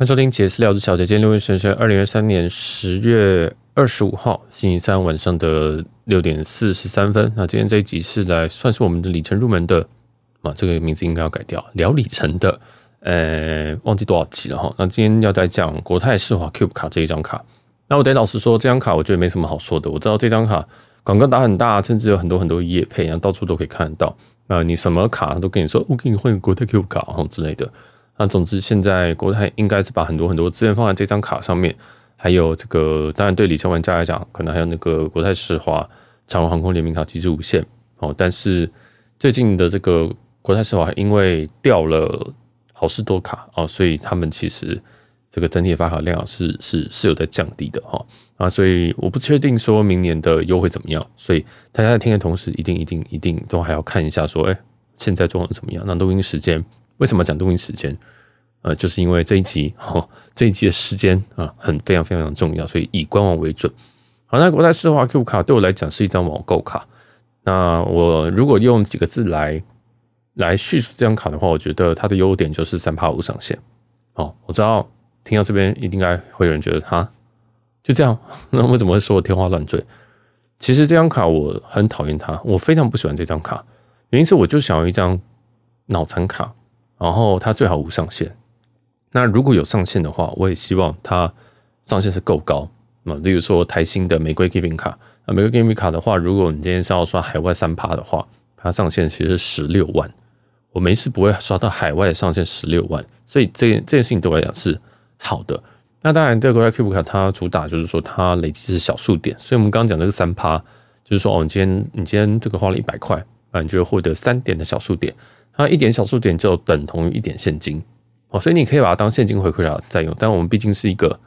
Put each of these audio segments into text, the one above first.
欢迎收听杰私聊之小姐，今天六月十日，二零二三年十月二十五号星期三晚上的六点四十三分。那今天这一集是来算是我们的里程入门的啊，这个名字应该要改掉，聊里程的。呃，忘记多少集了哈。那今天要再讲国泰世华 Cube 卡这一张卡。那我得老实说，这张卡我觉得没什么好说的。我知道这张卡广告打很大，甚至有很多很多业配，然后到处都可以看得到。那你什么卡都跟你说，我给你换个国泰 Cube 卡，然后之类的。那总之，现在国泰应该是把很多很多资源放在这张卡上面，还有这个，当然对里程玩家来讲，可能还有那个国泰世华长荣航空联名卡机制无限哦。但是最近的这个国泰世华因为掉了好事多卡哦，所以他们其实这个整体发卡量是是是有在降低的哈啊，所以我不确定说明年的优惠怎么样，所以大家在听的同时，一定一定一定都还要看一下说，哎，现在状况怎么样？那录音时间。为什么讲录音时间？呃，就是因为这一集哈，这一集的时间啊，很非常非常的重要，所以以官网为准。好，那国泰世华 Q 卡对我来讲是一张网购卡。那我如果用几个字来来叙述这张卡的话，我觉得它的优点就是三趴无上限。哦，我知道听到这边一定该会有人觉得哈，就这样，那我怎么会说我天花乱坠？其实这张卡我很讨厌它，我非常不喜欢这张卡，原因是我就想要一张脑残卡。然后它最好无上限。那如果有上限的话，我也希望它上限是够高。那例如说台新的玫瑰 Giving 卡，啊，玫瑰 Giving 卡的话，如果你今天是要刷海外三趴的话，它上限其实是十六万。我没事不会刷到海外上限十六万，所以这件这件事情对我来讲是好的。那当然，这个 Cube 卡它主打就是说它累积是小数点，所以我们刚刚讲这个三趴，就是说哦，你今天你今天这个花了一百块，啊，你就会获得三点的小数点。那一点小数点就等同于一点现金哦，所以你可以把它当现金回馈来再用。但我们毕竟是一个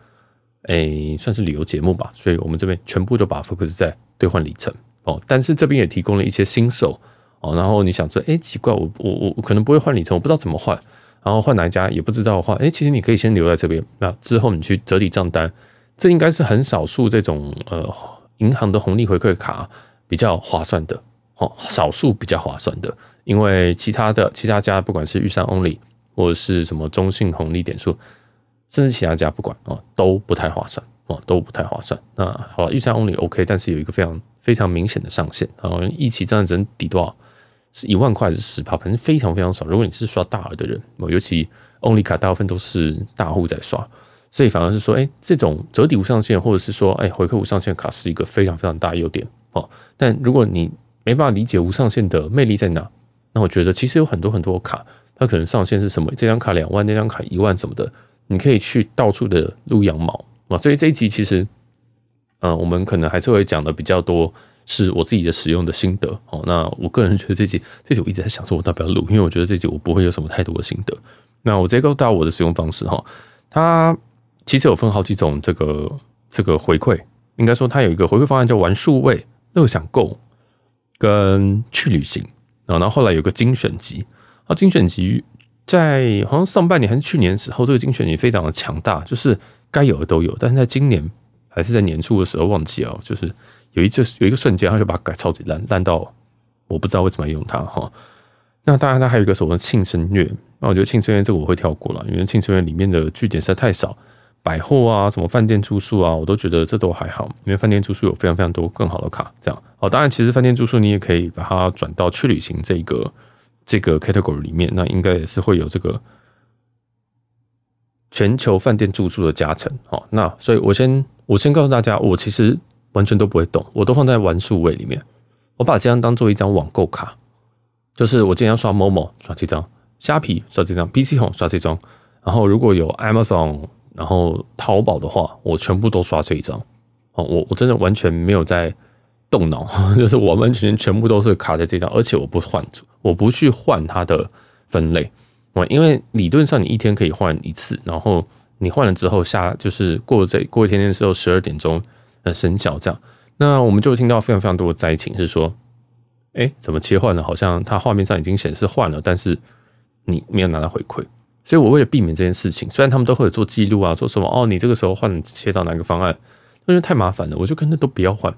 诶、算是旅游节目吧，所以我们这边全部都把 focus 在兑换里程哦。但是这边也提供了一些新手哦，然后你想说，诶、欸，奇怪，我我我可能不会换里程，我不知道怎么换，然后换哪一家也不知道的话，诶、欸，其实你可以先留在这边，那之后你去折抵账单，这应该是很少数这种呃银行的红利回馈卡比较划算的哦，少数比较划算的。因为其他的其他家，不管是预算 Only 或者是什么中性红利点数，甚至其他家不管哦，都不太划算哦，都不太划算。那好，预算 Only OK，但是有一个非常非常明显的上限啊，一期这样只能抵多少？是一万块还是十趴？反正非常非常少。如果你是刷大额的人，尤其 Only 卡大部分都是大户在刷，所以反而是说，哎，这种折抵无上限，或者是说，哎，回馈无上限卡是一个非常非常大的优点哦。但如果你没办法理解无上限的魅力在哪？那我觉得其实有很多很多卡，它可能上限是什么？这张卡两万，那张卡一万什么的，你可以去到处的撸羊毛啊。所以这一集其实，嗯，我们可能还是会讲的比较多，是我自己的使用的心得哦。那我个人觉得这集这集我一直在想说，我要不要录？因为我觉得这集我不会有什么太多的心得。那我直接告诉大家我的使用方式哈，它其实有分好几种这个这个回馈，应该说它有一个回馈方案叫玩数位、乐享购跟去旅行。然后后来有个精选集，啊，精选集在好像上半年还是去年时候，这个精选集非常的强大，就是该有的都有。但是在今年还是在年初的时候忘记了，就是有一次有一个瞬间，他就把它改超级烂，烂到我不知道为什么要用它哈。那当然，它还有一个什么庆生月，那我觉得庆生月这个我会跳过了，因为庆生月里面的据点实在太少。百货啊，什么饭店住宿啊，我都觉得这都还好，因为饭店住宿有非常非常多更好的卡，这样。哦，当然，其实饭店住宿你也可以把它转到去旅行这个这个 category 里面，那应该也是会有这个全球饭店住宿的加成。好，那所以我先我先告诉大家，我其实完全都不会动，我都放在玩数位里面，我把这张当做一张网购卡，就是我今天要刷 Momo 刷这张，虾皮刷这张，PC Home 刷这张，然后如果有 Amazon。然后淘宝的话，我全部都刷这一张哦，我我真的完全没有在动脑，就是我完完全全部都是卡在这张，而且我不换组，我不去换它的分类哦，因为理论上你一天可以换一次，然后你换了之后下就是过了这过一天天之后十二点钟呃生效这样，那我们就听到非常非常多的灾情是说，哎，怎么切换了？好像它画面上已经显示换了，但是你没有拿到回馈。所以我为了避免这件事情，虽然他们都会有做记录啊，说什么哦，你这个时候换切到哪个方案，因为太麻烦了，我就跟他都不要换。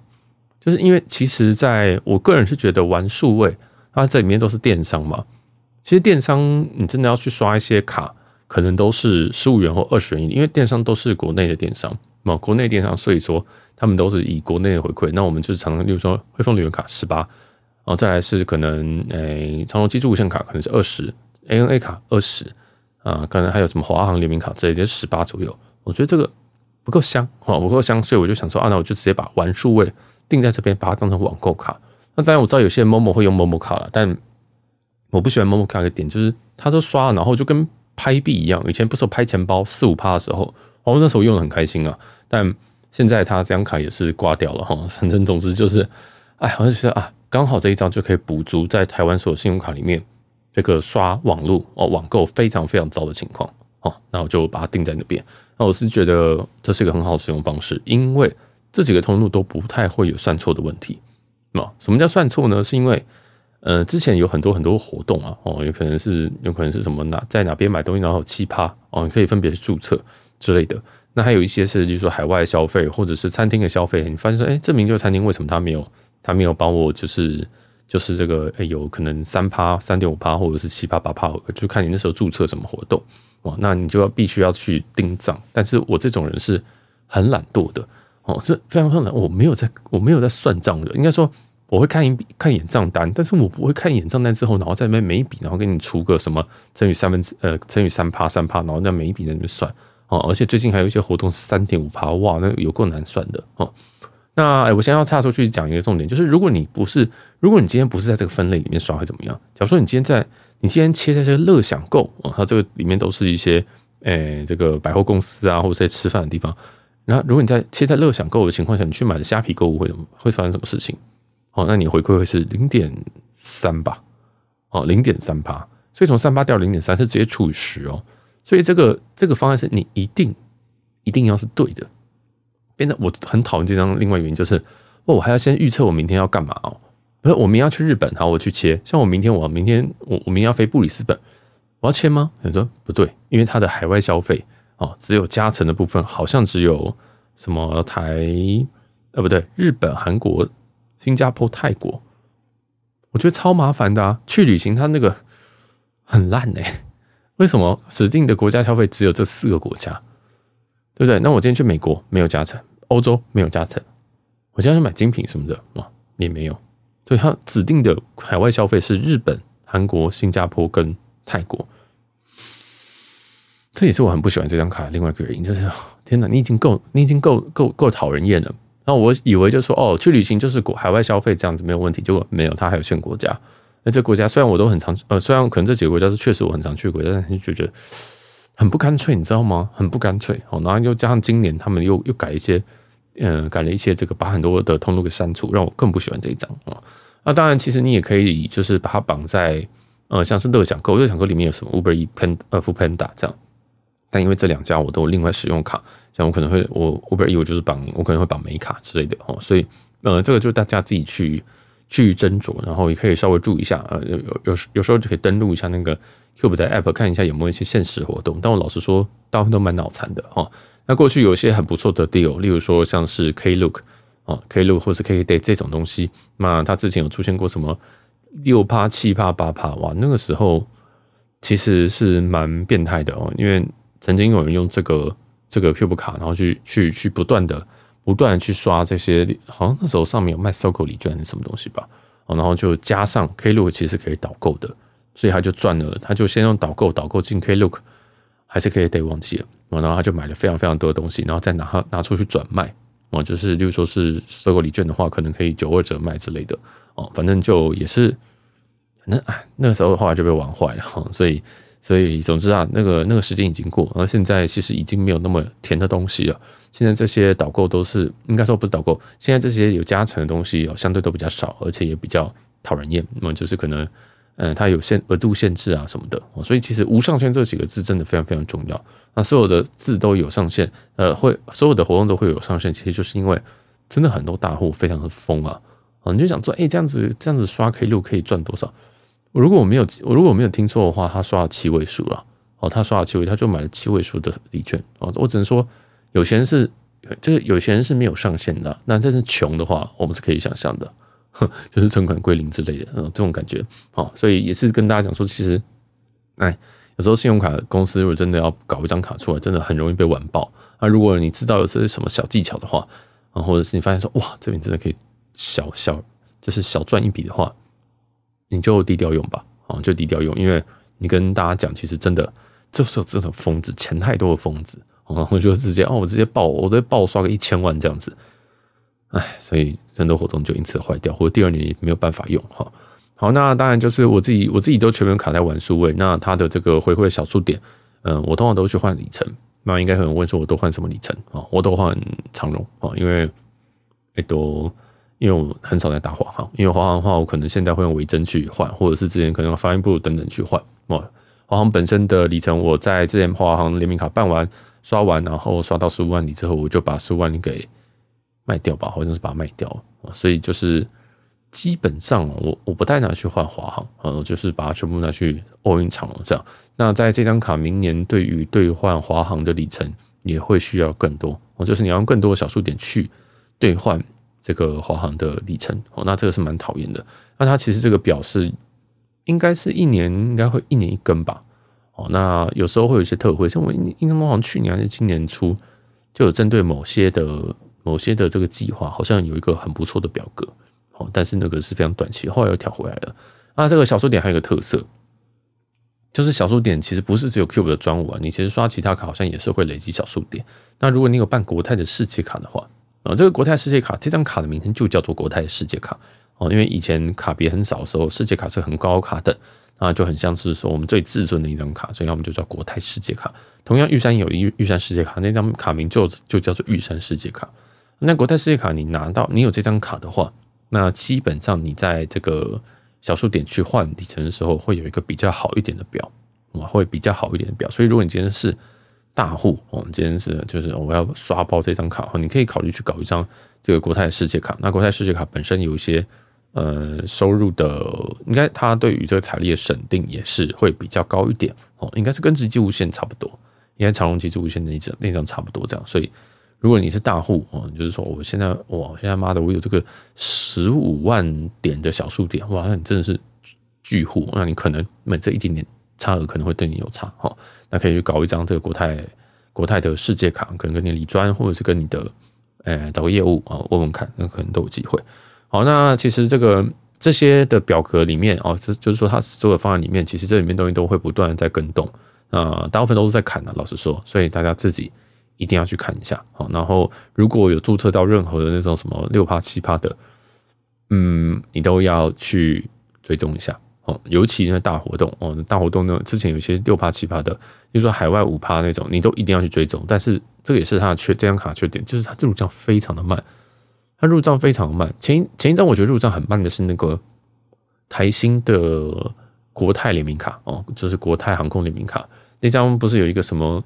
就是因为其实在我个人是觉得玩数位，它这里面都是电商嘛。其实电商你真的要去刷一些卡，可能都是十五元或二十元，因为电商都是国内的电商嘛，国内电商，所以说他们都是以国内的回馈。那我们就是常常，例如说汇丰旅游卡十八，然后再来是可能诶、长隆机智无限卡可能是二十，ANA 卡二十啊，可能还有什么华航联名卡这些十八左右。我觉得这个不够香啊，不够香，所以我就想说啊，那我就直接把玩数位定在这边，把它当成网购卡。那当然我知道有些人 Momo 会用 Momo 卡了，但我不喜欢 Momo 卡的点就是它都刷，然后就跟拍币一样。以前不是拍钱包四五趴的时候，我那时候用的很开心啊。但现在它这张卡也是挂掉了哈。反正总之就是，哎，我就觉得啊，刚好这一张就可以补足在台湾所有信用卡里面这个刷网络哦网购非常非常糟的情况哦。那我就把它定在那边。那我是觉得这是一个很好使用方式，因为这几个通路都不太会有算错的问题。那什么叫算错呢？是因为，呃，之前有很多很多活动啊，哦，有可能是有可能是什么哪在哪边买东西然后七趴哦，你可以分别去注册之类的。那还有一些是，就是说海外消费或者是餐厅的消费，你发现说，哎，这名这个餐厅为什么他没有他没有帮我就是就是这个，哎，有可能三趴、三点五趴或者是七趴、八趴，就看你那时候注册什么活动哇，那你就要必须要去盯账。但是我这种人是很懒惰的哦，是非常非常懒，我没有在我没有在算账的，应该说。我会看一笔看一眼账单，但是我不会看一眼账单之后，然后在那边每一笔，然后给你出个什么乘以三分之呃乘以三趴三趴，然后那每一笔在那边算哦。而且最近还有一些活动三点五趴，哇，那有够难算的哦。那，我先要岔出去讲一个重点，就是如果你不是，如果你今天不是在这个分类里面刷会怎么样？假如说你今天在，你今天切在这个乐享购啊，它这个里面都是一些诶、这个百货公司啊，或者在吃饭的地方。然后如果你在切在乐享购的情况下，你去买的虾皮购物会怎么会发生什么事情？哦，那你回馈会是零点三吧？哦，零点三八，所以从三八掉零点三是直接除以十哦。所以这个这个方案是你一定一定要是对的。变得我很讨厌这张，另外一个原因就是，哦，我还要先预测我明天要干嘛哦。不是，我明天要去日本，好，我去切。像我明天，我明天我我明天要飞布里斯本，我要切吗？你说不对，因为它的海外消费哦，只有加成的部分，好像只有什么台呃不对，日本、韩国。新加坡、泰国，我觉得超麻烦的啊！去旅行，它那个很烂呢、为什么指定的国家消费只有这四个国家？对不对？那我今天去美国没有加成，欧洲没有加成，我今天去买精品什么的啊也没有。所以它指定的海外消费是日本、韩国、新加坡跟泰国。这也是我很不喜欢这张卡的另外一个原因，就是 天哪，你已经够，你已经够够够讨人厌了。那我以为就说哦，去旅行就是国海外消费这样子没有问题，结果没有，它还有限国家。那这国家虽然我都很常呃，虽然可能这几个国家是确实我很常去的国家，但是就觉得很不干脆，你知道吗？很不干脆哦。然后又加上今年他们又又改一些，呃，改了一些这个把很多的通路给删除，让我更不喜欢这一张啊。那当然，其实你也可以就是把它绑在呃，像是乐享购，乐享购里面有什么 Uber E、Pen 呃 Foodpanda 这样。但因为这两家我都另外使用卡。像我可能会我 Uber E 我就是绑我可能会绑美卡之类的哦，所以呃这个就大家自己去去斟酌，然后也可以稍微注意一下，呃有有有时候就可以登录一下那个 Cube 的 App 看一下有没有一些限时活动。但我老实说，大部分都蛮脑残的哦。那过去有一些很不错的 deal，例如说像是 Klook 啊 Klook 或是 K Day 这种东西，那它之前有出现过什么六趴七趴八趴哇，那个时候其实是蛮变态的哦，因为曾经有人用这个。这个 Cube 卡，然后去去去不断的不断的去刷这些，好像那时候上面有卖 SOGO 礼券什么东西吧，然后就加上 Klook 其实可以导购的，所以他就赚了，他就先用导购导购进 Klook，还是可以得忘记了，然后他就买了非常非常多的东西，然后再拿拿出去转卖，哦，就是例如说是 SOGO 礼券的话，可能可以九二折卖之类的，哦，反正就也是，反正哎那个时候的话就被玩坏了，所以。所以，总之啊，那个那个时间已经过，而现在其实已经没有那么甜的东西了。现在这些导购都是，应该说不是导购，现在这些有加成的东西哦，相对都比较少，而且也比较讨人厌。那么就是可能，嗯，它有限额度限制啊什么的。所以其实无上限这几个字真的非常非常重要。那所有的字都有上限，呃，会所有的活动都会有上限，其实就是因为真的很多大户非常的疯啊。啊，你就想说，哎，这样子这样子刷 K 六可以赚多少？如果我没有我如果我没有听错的话，他刷了七位数了哦，他刷了七位，他就买了七位数的礼券哦。我只能说，有钱人是这个有钱人是没有上限的，那真是穷的话，我们是可以想象的，就是存款归零之类的，嗯，这种感觉。好，所以也是跟大家讲说，其实，哎，有时候信用卡公司如果真的要搞一张卡出来，真的很容易被完爆。那如果你知道有这些什么小技巧的话，啊，或者是你发现说哇，这边真的可以小小就是小赚一笔的话，你就低调用吧，啊，就低调用，因为你跟大家讲，其实真的这时候这种疯子，钱太多的疯子，然后就直接哦，我直接爆，我直接爆刷个一千万这样子，哎，所以很多活动就因此坏掉，或者第二年也没有办法用哈。好，那当然就是我自己，我自己都全面卡在玩数位。那它的这个回馈小数点，嗯，我通常都去换里程。那应该有人问说，我都换什么里程啊？我都换长荣啊，因为哎都因为我很少在打华航，因为华航的话，我可能现在会用维珍去换，或者是之前可能用发音部等等去换。哦，华航本身的里程，我在之前华航联名卡办完刷完，然后刷到十五万里之后，我就把十五万里给卖掉吧，好像是把它卖掉啊，所以就是。基本上我我不太拿去换华航，呃，就是把它全部拿去奥运场了这样。那在这张卡明年对于兑换华航的里程也会需要更多，哦，就是你要用更多的小数点去兑换这个华航的里程，哦，那这个是蛮讨厌的。那它其实这个表是应该是一年应该会一年一更吧，哦，那有时候会有一些特惠，像我印象中好像去年还是今年初就有针对某些的某些的这个计划，好像有一个很不错的表格。哦，但是那个是非常短期，后来又调回来了。那这个小数点还有一个特色，就是小数点其实不是只有 Cube 的专务啊，你其实刷其他卡好像也是会累积小数点。那如果你有办国泰的世界卡的话，啊，这个国泰世界卡这张卡的名称就叫做国泰世界卡哦，因为以前卡别很少的时候，世界卡是很高卡的，那就很像是说我们最至尊的一张卡，所以我们就叫国泰世界卡。同样，玉山有一玉山世界卡，那张卡名就就叫做玉山世界卡。那国泰世界卡你拿到，你有这张卡的话。那基本上你在这个小数点去换里程的时候，会有一个比较好一点的表，啊会比较好一点的表。所以如果你今天是大户哦，你今天是就是我要刷爆这张卡，你可以考虑去搞一张这个国泰世界卡。那国泰世界卡本身有一些呃收入的，应该它对于这个财力的审定也是会比较高一点哦，应该是跟直机无限差不多，应该长荣直机无限那一张那张差不多这样，所以。如果你是大户哦，就是说我现在哇，现在妈的，我有这个十五万点的小数点哇，那你真的是巨户，那你可能每这一点点差额可能会对你有差哈，那可以去搞一张这个国泰国泰的世界卡，可能跟你理专或者是跟你的呃找个业务啊问问看，那可能都有机会。好，那其实这个这些的表格里面哦，这就是说它所有的方案里面，其实这里面东西都会不断在更动啊，大部分都是在砍的，老实说，所以大家自己。一定要去看一下，好，然后如果有注册到任何的那种什么六趴七趴的，嗯，你都要去追踪一下，哦，尤其那大活动，哦，大活动呢，之前有些六趴七趴的，比如说海外五趴那种，你都一定要去追踪。但是这个也是它的缺，这张卡缺点，就是它入账非常的慢，它入账非常慢。前一前一张我觉得入账很慢的是那个台新的国泰联名卡，哦，就是国泰航空联名卡那张，不是有一个什么？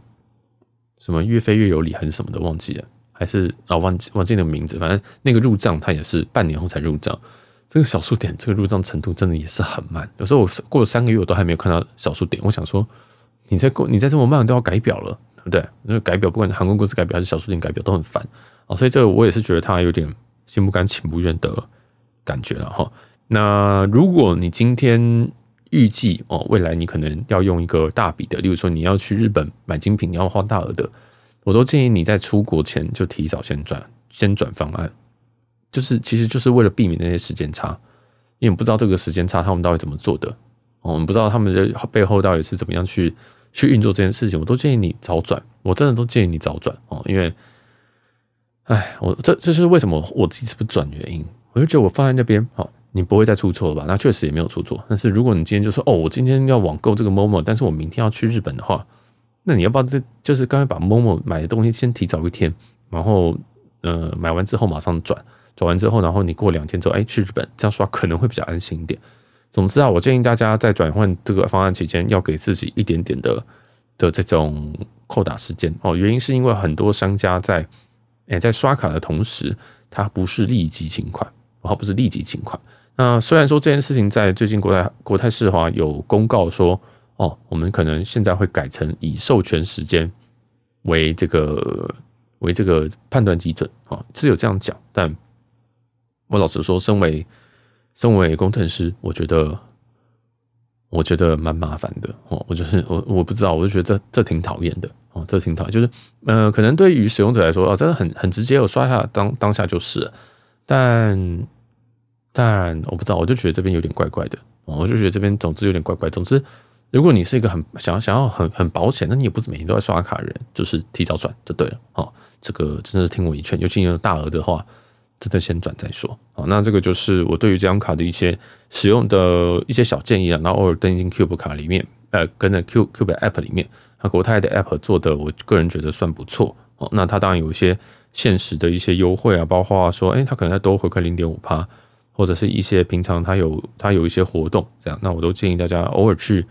什么越飞越有礼还是什么的忘记了，还是啊忘记忘记那个名字，反正那个入账它也是半年后才入账。这个小数点这个入账程度真的也是很慢，有时候我过了三个月我都还没有看到小数点。我想说，你在过你在这么慢都要改表了，对不对？那个改表不管航空公司改表还是小数点改表都很烦哦，所以这个我也是觉得他有点心不甘情不愿的感觉了哈。那如果你今天。预计哦，未来你可能要用一个大笔的，例如说你要去日本买精品，你要花大额的，我都建议你在出国前就提早先转，先转方案，就是其实就是为了避免那些时间差，因为我不知道这个时间差他们到底怎么做的，我们不知道他们的背后到底是怎么样去去运作这件事情，我都建议你早转，我真的都建议你早转哦，因为，哎，我这这是为什么我自己是不转原因，我就觉得我放在那边好。你不会再出错了吧？那确实也没有出错。但是如果你今天就说哦，我今天要网购这个 Momo，但是我明天要去日本的话，那你要不要这就是刚才把 Momo 买的东西先提早一天，然后呃买完之后马上转，转完之后，然后你过两天之后哎去日本，这样刷可能会比较安心一点。总之啊，我建议大家在转换这个方案期间，要给自己一点点的的这种扣打时间哦。原因是因为很多商家在哎在刷卡的同时，它不是立即清款，然后不是立即清款。那虽然说这件事情在最近国泰国泰世华有公告说，哦，我们可能现在会改成以授权时间为这个为这个判断基准啊，是有这样讲。但我老实说，身为身为工程师，我觉得我觉得蛮麻烦的哦。我就是 我我不知道，我就觉得这这挺讨厌的哦，这挺讨厌。就是呃，可能对于使用者来说，哦，真的很很直接，我刷一下当当下就是了。但但我不知道，我就觉得这边有点怪怪的哦，我就觉得这边总之有点怪怪。总之，如果你是一个很想要想要很很保险，那你也不是每天都在刷卡的人，就是提早转就对了哦。这个真的是听我一劝，尤其有大额的话。真的先转再说。好，那这个就是我对于这张卡的一些使用的一些小建议啊。然后偶尔登进 Cube 卡里面，呃，跟着 Cube Cube App 里面，那国泰的 App 做的，我个人觉得算不错。哦，那它当然有一些限时的一些优惠啊，包括说，哎，它可能再多回馈零点五趴，或者是一些平常它有它有一些活动这样，那我都建议大家偶尔去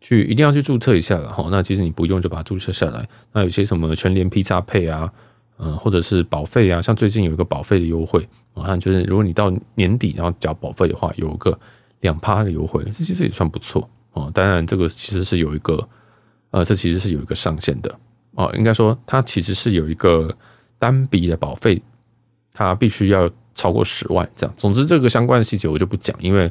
去一定要去注册一下了。哈，那其实你不用就把它注册下来。那有些什么全联 Pay 啊。嗯，或者是保费啊，像最近有一个保费的优惠，啊就是如果你到年底然后缴保费的话，有个两趴的优惠，这其实也算不错哦。当然，这个其实是有一个，呃，这其实是有一个上限的哦。应该说，它其实是有一个单笔的保费，它必须要超过十万这样。总之，这个相关的细节我就不讲，因为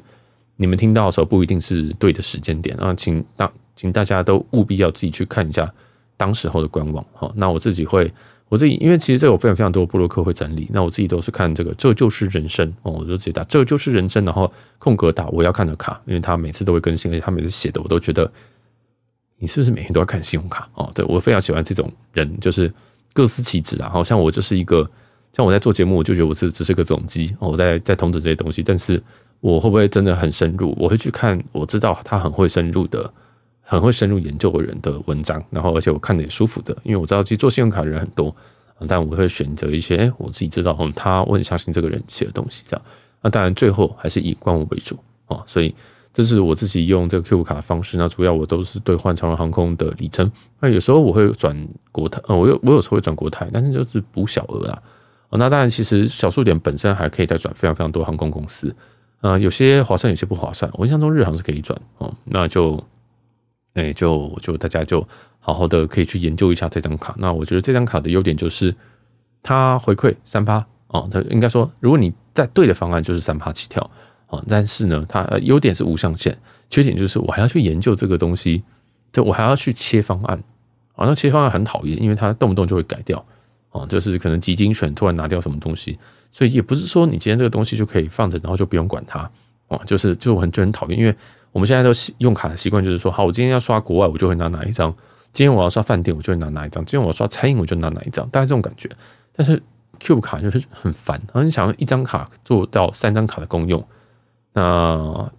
你们听到的时候不一定是对的时间点啊。请大请大家都务必要自己去看一下当时候的官网哈。那我自己会。我自己，因为其实这有非常非常多部落客会整理，那我自己都是看这个，这就是人生哦，我就直接打这就是人生，然后空格打我要看的卡，因为他每次都会更新，而且他每次写的我都觉得，你是不是每天都要看信用卡哦？对，我非常喜欢这种人，就是各司其职啊。好像我就是一个，像我在做节目，我就觉得我是只是个总机，我在在通知这些东西，但是我会不会真的很深入？我会去看，我知道他很会深入的。很会深入研究的人的文章，然后而且我看的也舒服的，因为我知道其实做信用卡的人很多，但我会选择一些我自己知道，嗯，他我很相信这个人写的东西，这样。那当然最后还是以官网为主啊，所以这是我自己用这个 Q 卡的方式。那主要我都是兑换长荣航空的里程，那有时候我会转国泰，我有我有时候会转国泰，但是就是补小额啊。那当然其实小数点本身还可以再转非常非常多航空公司，啊，有些划算，有些不划算。我印象中日航是可以转哦，那就。哎，就就大家就好好的可以去研究一下这张卡。那我觉得这张卡的优点就是它回馈三趴哦，它应该说，如果你在对的方案就是三趴起跳哦。但是呢，它优点是无上限，缺点就是我还要去研究这个东西，就我还要去切方案啊。那切方案很讨厌，因为它动不动就会改掉哦，就是可能基金选突然拿掉什么东西，所以也不是说你今天这个东西就可以放着，然后就不用管它哦。就是就很就很讨厌，因为。我们现在都用卡的习惯就是说，好，我今天要刷国外，我就会拿哪一张；今天我要刷饭店，我就会拿哪一张；今天我要刷餐饮，我就拿哪一张。大概这种感觉。但是 Cube 卡就是很烦，很想要一张卡做到三张卡的功用，那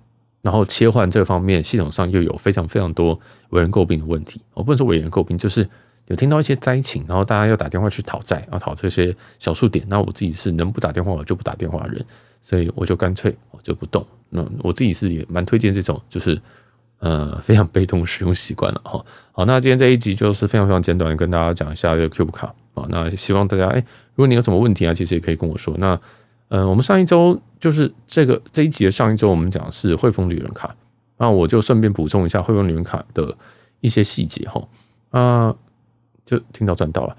然后切换这方面系统上又有非常非常多为人诟病的问题。我不能说为人诟病，就是有听到一些灾情，然后大家要打电话去讨债，要讨这些小数点。那我自己是能不打电话我就不打电话的人，所以我就干脆我就不动。那我自己是也蛮推荐这种，就是呃非常被动使用习惯了哈。好，那今天这一集就是非常非常简短的跟大家讲一下这个 Cube 卡啊。那希望大家哎，如果你有什么问题啊，其实也可以跟我说。那呃，我们上一周就是这个这一集的上一周，我们讲的是汇丰旅人卡，那我就顺便补充一下汇丰旅人卡的一些细节哈。啊，就听到赚到了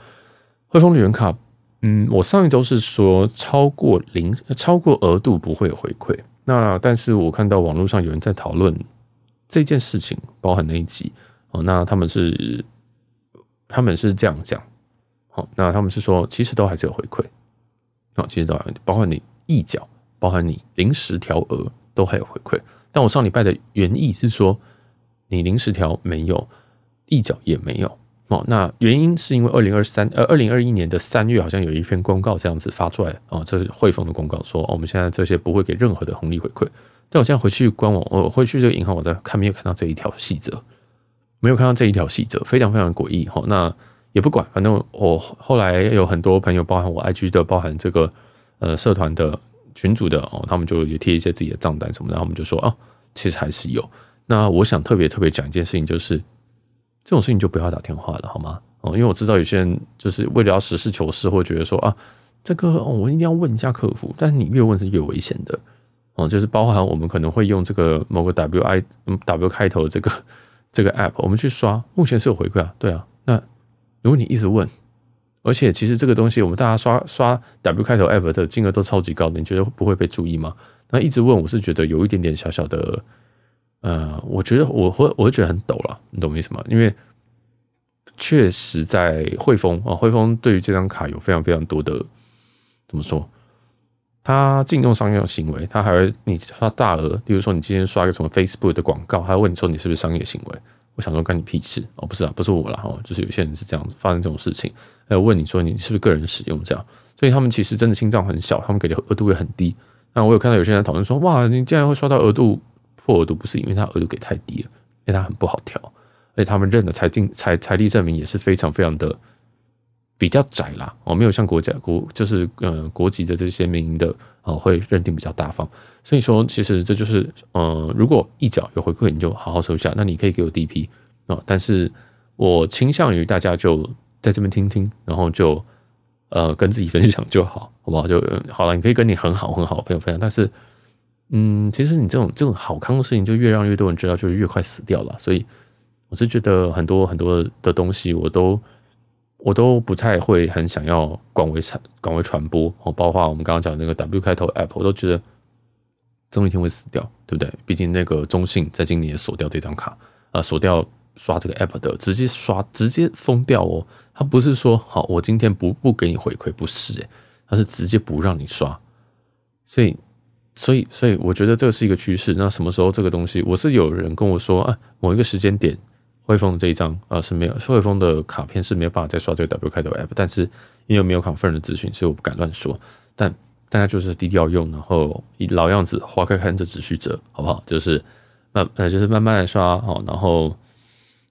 汇丰旅人卡。嗯，我上一周是说超过零超过额度不会有回馈。那但是我看到网络上有人在讨论这件事情，包含那一集哦。那他们是他们是这样讲，好，那他们是说其实都还是有回馈啊，其实都还包括你溢缴，包含你临时调额都还有回馈。但我上礼拜的原意是说，你临时调没有，溢缴也没有。哦，那原因是因为二零二三呃二零二一年的三月好像有一篇公告这样子发出来哦，这是汇丰的公告说，我们现在这些不会给任何的红利回馈。但我现在回去官网，我回去这个银行，我在看没有看到这一条细则，没有看到这一条细则，非常非常诡异哈。那也不管，反正我后来有很多朋友，包含我 IG 的，包含这个呃社团的群组的哦，他们就也贴一些自己的账单什么的，然后我们就说哦，其实还是有。那我想特别特别讲一件事情，就是。这种事情就不要打电话了，好吗？哦，因为我知道有些人就是为了要实事求是，会觉得说啊，这个，我一定要问一下客服。但是你越问是越危险的哦，就是包含我们可能会用这个某个 W I W 开头的这个 这个 App，我们去刷，目前是有回馈啊，对啊。那如果你一直问，而且其实这个东西我们大家刷刷 W 开头 App 的金额都超级高的，你觉得不会被注意吗？那一直问，我是觉得有一点点小小的。呃，我觉得我会我会觉得很抖了，你懂我意思吗？因为确实在汇丰啊，汇丰对于这张卡有非常非常多的怎么说？他禁用商业行为，他还会你刷大额，比如说你今天刷个什么 Facebook 的广告，他问你说你是不是商业行为？我想说干你屁事哦，不是啊，不是我啦哈，就是有些人是这样子发生这种事情，还有问你说你是不是个人使用这样，所以他们其实真的心脏很小，他们给的额度也很低。那我有看到有些人讨论说，哇，你竟然会刷到额度破额度，不是因为他额度给太低了，因为他很不好调，而且他们认的财定财财力证明也是非常非常的。比较窄啦，哦，没有像国家国就是呃国籍的这些民营的哦，会认定比较大方，所以说其实这就是呃，如果一脚有回馈，你就好好收下，那你可以给我 DP 啊，但是我倾向于大家就在这边听听，然后就呃跟自己分享就好，好不好？就好了，你可以跟你很好很好的朋友分享，但是嗯，其实你这种这种好康的事情，就越让越多人知道，就是越快死掉了，所以我是觉得很多很多的东西我都。我都不太会很想要广为传广为传播哦，包括我们刚刚讲那个 W 开头 App，我都觉得总有一天会死掉，对不对？毕竟那个中信在今年也锁掉这张卡啊，锁掉刷这个 App 的，直接刷直接封掉哦。他不是说好我今天不不给你回馈，不是诶，他是直接不让你刷。所以所以所以我觉得这是一个趋势。那什么时候这个东西，我是有人跟我说啊，某一个时间点。汇丰这一张啊是没有，汇丰的卡片是没有办法再刷这个 W 开头 App，但是因为没有 confirm 的资讯，所以我不敢乱说。但大家就是低调用，然后以老样子，花开看着只须折，好不好？就是慢呃，就是慢慢来刷好，然后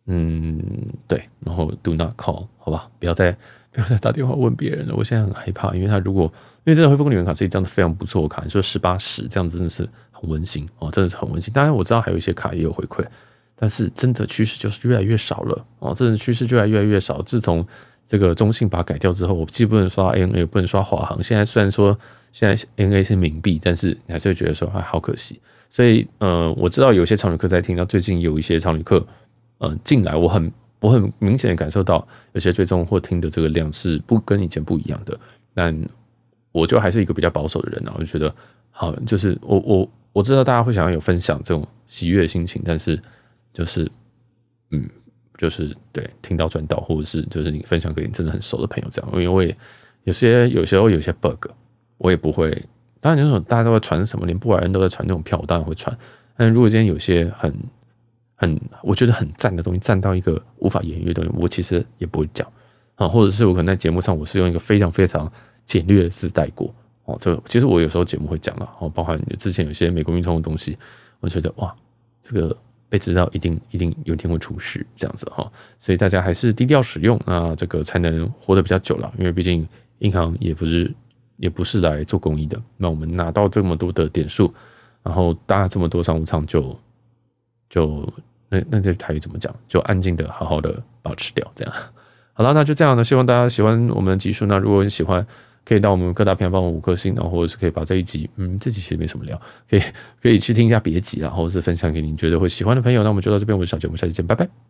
嗯，对，然后 do not call，好吧，不要再不要再打电话问别人了。我现在很害怕，因为他如果因为这张汇丰会员卡是一张非常不错的卡，你说十八十这样真的是很温馨哦，真的是很温馨。当然我知道还有一些卡也有回馈。但是真的趋势就是越来越少了哦，这趋势就越来越来越少。自从这个中信把它改掉之后，我既不能刷 ANA，也不能刷华航。现在虽然说现在 ANA 是冥币，但是你还是会觉得说，哎，好可惜。所以，呃，我知道有些常旅客在听到，最近有一些常旅客，嗯、进来，我很我很明显的感受到，有些追踪或听的这个量是不跟以前不一样的。但我就还是一个比较保守的人呢，我就觉得，好，就是我我我知道大家会想要有分享这种喜悦的心情，但是。就是，嗯，就是对，听到赚到，或者是就是你分享给你真的很熟的朋友这样，因为我也有些有时候有些 bug，我也不会。当然，那种大家都在传什么，连布莱恩都在传那种票，我当然会传。但如果今天有些很很我觉得很赞的东西，赞到一个无法言喻的东西，我其实也不会讲啊。或者是我可能在节目上，我是用一个非常非常简略的字带过哦。这其实我有时候节目会讲了哦，包含之前有些美国运通的东西，我觉得哇，这个。被知道一定一定有一天会出事这样子哈，所以大家还是低调使用啊，这个才能活得比较久了。因为毕竟银行也不是也不是来做公益的。那我们拿到这么多的点数，然后搭这么多商务舱，就就那那这台语怎么讲？就安静的好好的保持掉这样。好了，那就这样呢。希望大家喜欢我们的集数。那如果你喜欢。可以到我们各大平台帮我五颗星，然后或者是可以把这一集，嗯，这集其实没什么聊，可以可以去听一下别集，然后是分享给您觉得会喜欢的朋友。那我们就到这边，我是小杰，我们下期见，拜拜。